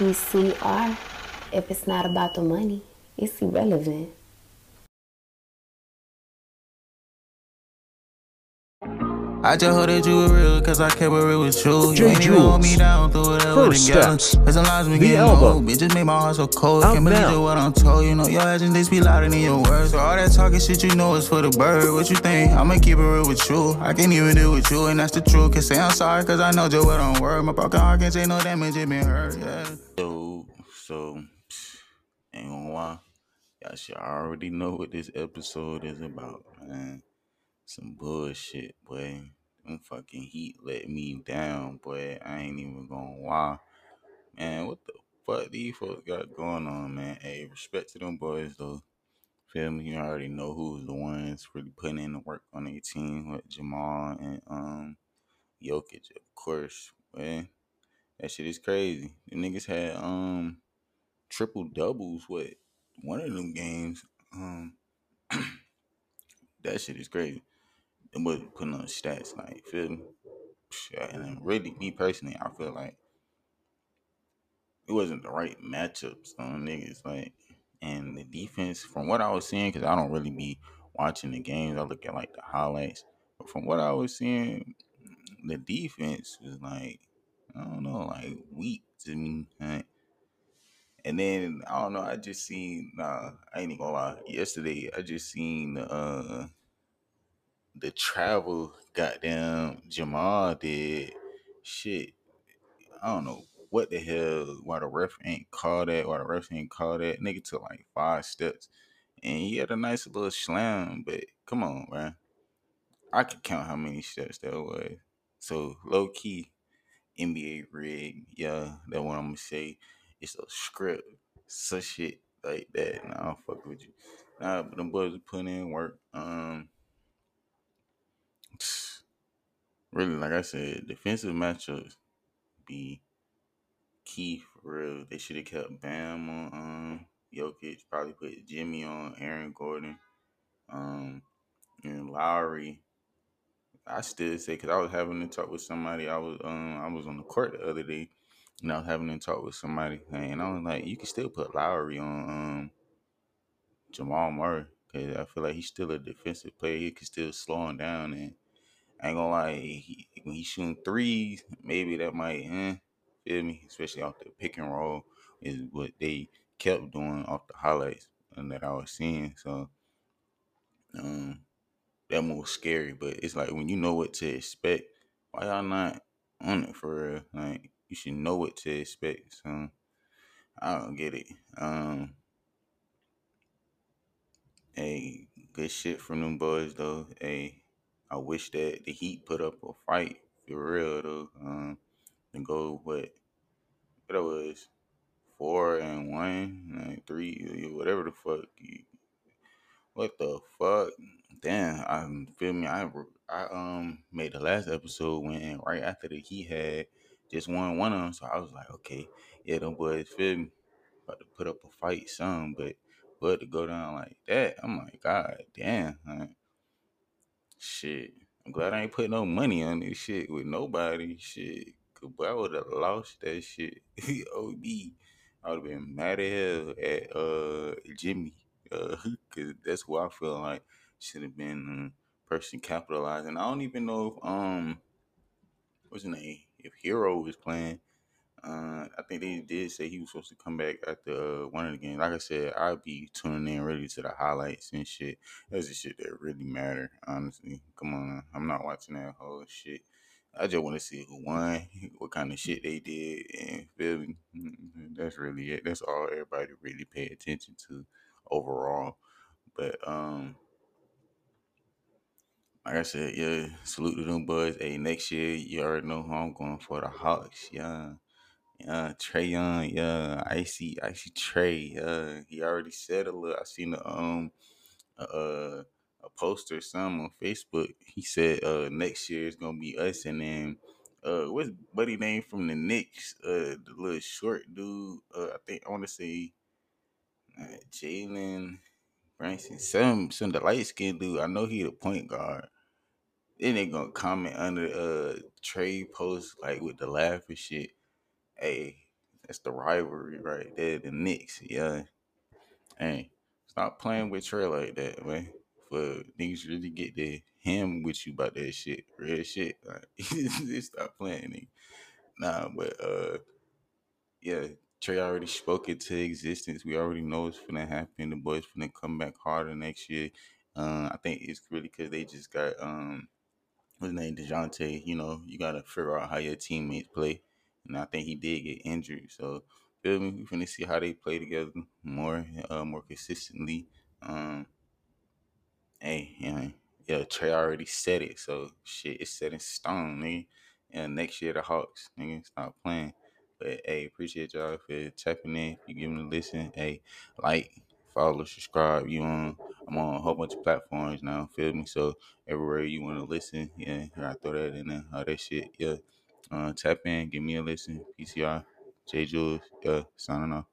PCR. If it's not about the money, it's irrelevant. I just hope that you were real, cause I kept it real with you. You ain't even hold me down through whatever First together. Steps. Cause sometimes we The get album. low. Bitches make my heart so cold. Out Can't believe now. what I'm told. You know, your actions, they speak louder than your words. So all that talking shit you know is for the bird. What you think? I'ma keep it real with you. I can't even deal with you, and that's the truth. Can say I'm sorry, cause I know just what I'm worth. My broken heart can't say no damage, it been hurt, yeah. So, so, ain't gonna lie. Y'all should already know what this episode is about, man. Some bullshit, boy. Them fucking heat let me down, boy. I ain't even gonna lie. Man, what the fuck these folks got going on, man? Hey, respect to them boys, though. Feel me? You already know who's the ones really putting in the work on their team with Jamal and um Jokic, of course. Man, that shit is crazy. The niggas had um triple doubles with one of them games. Um, that shit is crazy. Them boys putting on stats, like feel me? And then really, me personally, I feel like it wasn't the right matchups on niggas. Like, and the defense, from what I was seeing, because I don't really be watching the games, I look at like the highlights. But from what I was seeing, the defense was like, I don't know, like weak to me. Like, and then I don't know, I just seen nah, I ain't even gonna lie. Yesterday I just seen uh the travel goddamn Jamal did shit. I don't know what the hell why the ref ain't called that, why the ref ain't called that. Nigga took like five steps. And he had a nice little slam, but come on, man. I could count how many steps that was. So low key, NBA rig, yeah, that what I'm gonna say. It's a script, such shit like that. Nah, I don't fuck with you. Nah, but them boys are putting in work. Um, really, like I said, defensive matchups be key for real. They should have kept Bam on um Jokic, probably put Jimmy on Aaron Gordon, um, and Lowry. I still say because I was having to talk with somebody. I was um I was on the court the other day, and I was having to talk with somebody, and I was like, you can still put Lowry on um Jamal Murray because I feel like he's still a defensive player. He can still slow him down, and I ain't gonna lie, he, when he's shooting threes, maybe that might eh, feel me, especially off the pick and roll is what they kept doing off the highlights and that I was seeing. So um that was scary, but it's like when you know what to expect, why y'all not on it for real? Like you should know what to expect. So I don't get it. Um hey, good shit from them boys though. Hey, I wish that the Heat put up a fight for real though. Um and go what what it was four and one, like three, whatever the fuck. What the fuck? Damn, I feel me. I I um made the last episode when right after the he had just won one of them, so I was like, okay, yeah, them boys feel me about to put up a fight, some, but but to go down like that, I'm like, god damn, like, shit. I'm glad I ain't put no money on this shit with nobody. Shit, cause boy, I would have lost that shit. OD, I would have been mad as hell at uh Jimmy, uh, cause that's who I feel like should have been the person capitalizing. I don't even know if um, what's his name? If Herro was playing. Uh, I think they did say he was supposed to come back after uh, one of the games. Like I said, I'll be tuning in really to the highlights and shit. That's the shit that really matter, honestly. Come on, I'm not watching that whole shit. I just want to see who won, what kind of shit they did, and feel me. That's really it. That's all everybody really pay attention to overall. But um, like I said, yeah, salute to them boys. Hey, next year you already know who I'm going for the Hawks. Yeah. Yeah, Trae Young, yeah, icy, icy Trae. Uh, he already said a little. I seen a um uh, a poster or something on Facebook. He said uh next year is gonna be us and then uh what's buddy name from the Knicks? Uh, the little short dude. Uh, I think I want to say uh, Jalen Brunson. Some some the light skinned dude. I know he the point guard. Then they gonna comment under uh Trae post like with the laugh and shit. Hey, That's the rivalry right there. The Knicks, yeah. Hey, stop playing with Trae like that, man. For niggas really get the him with you about that shit, real shit. Like, stop playing, nigga. Nah, but uh, yeah, Trae already spoke it to existence. We already know it's gonna happen. The boys gonna come back harder next year. Uh, I think it's really because they just got um his name Dejounte, you know, you gotta figure out how your teammates play. And I think he did get injured. So feel me, we finna see how they play together more, uh, more consistently. Um hey, you know, yeah, Trae already said it, so shit, it's set in stone, nigga. And next year the Hawks, nigga, stop playing. But hey, appreciate y'all for tapping in, for giving a listen. Hey, like, follow, subscribe. You on I'm on a whole bunch of platforms now, feel me? So everywhere you want to listen, yeah, I throw that in there, all that shit, yeah. Uh, tap in, give me a listen. PCR, Jay Juls, yeah, signing off.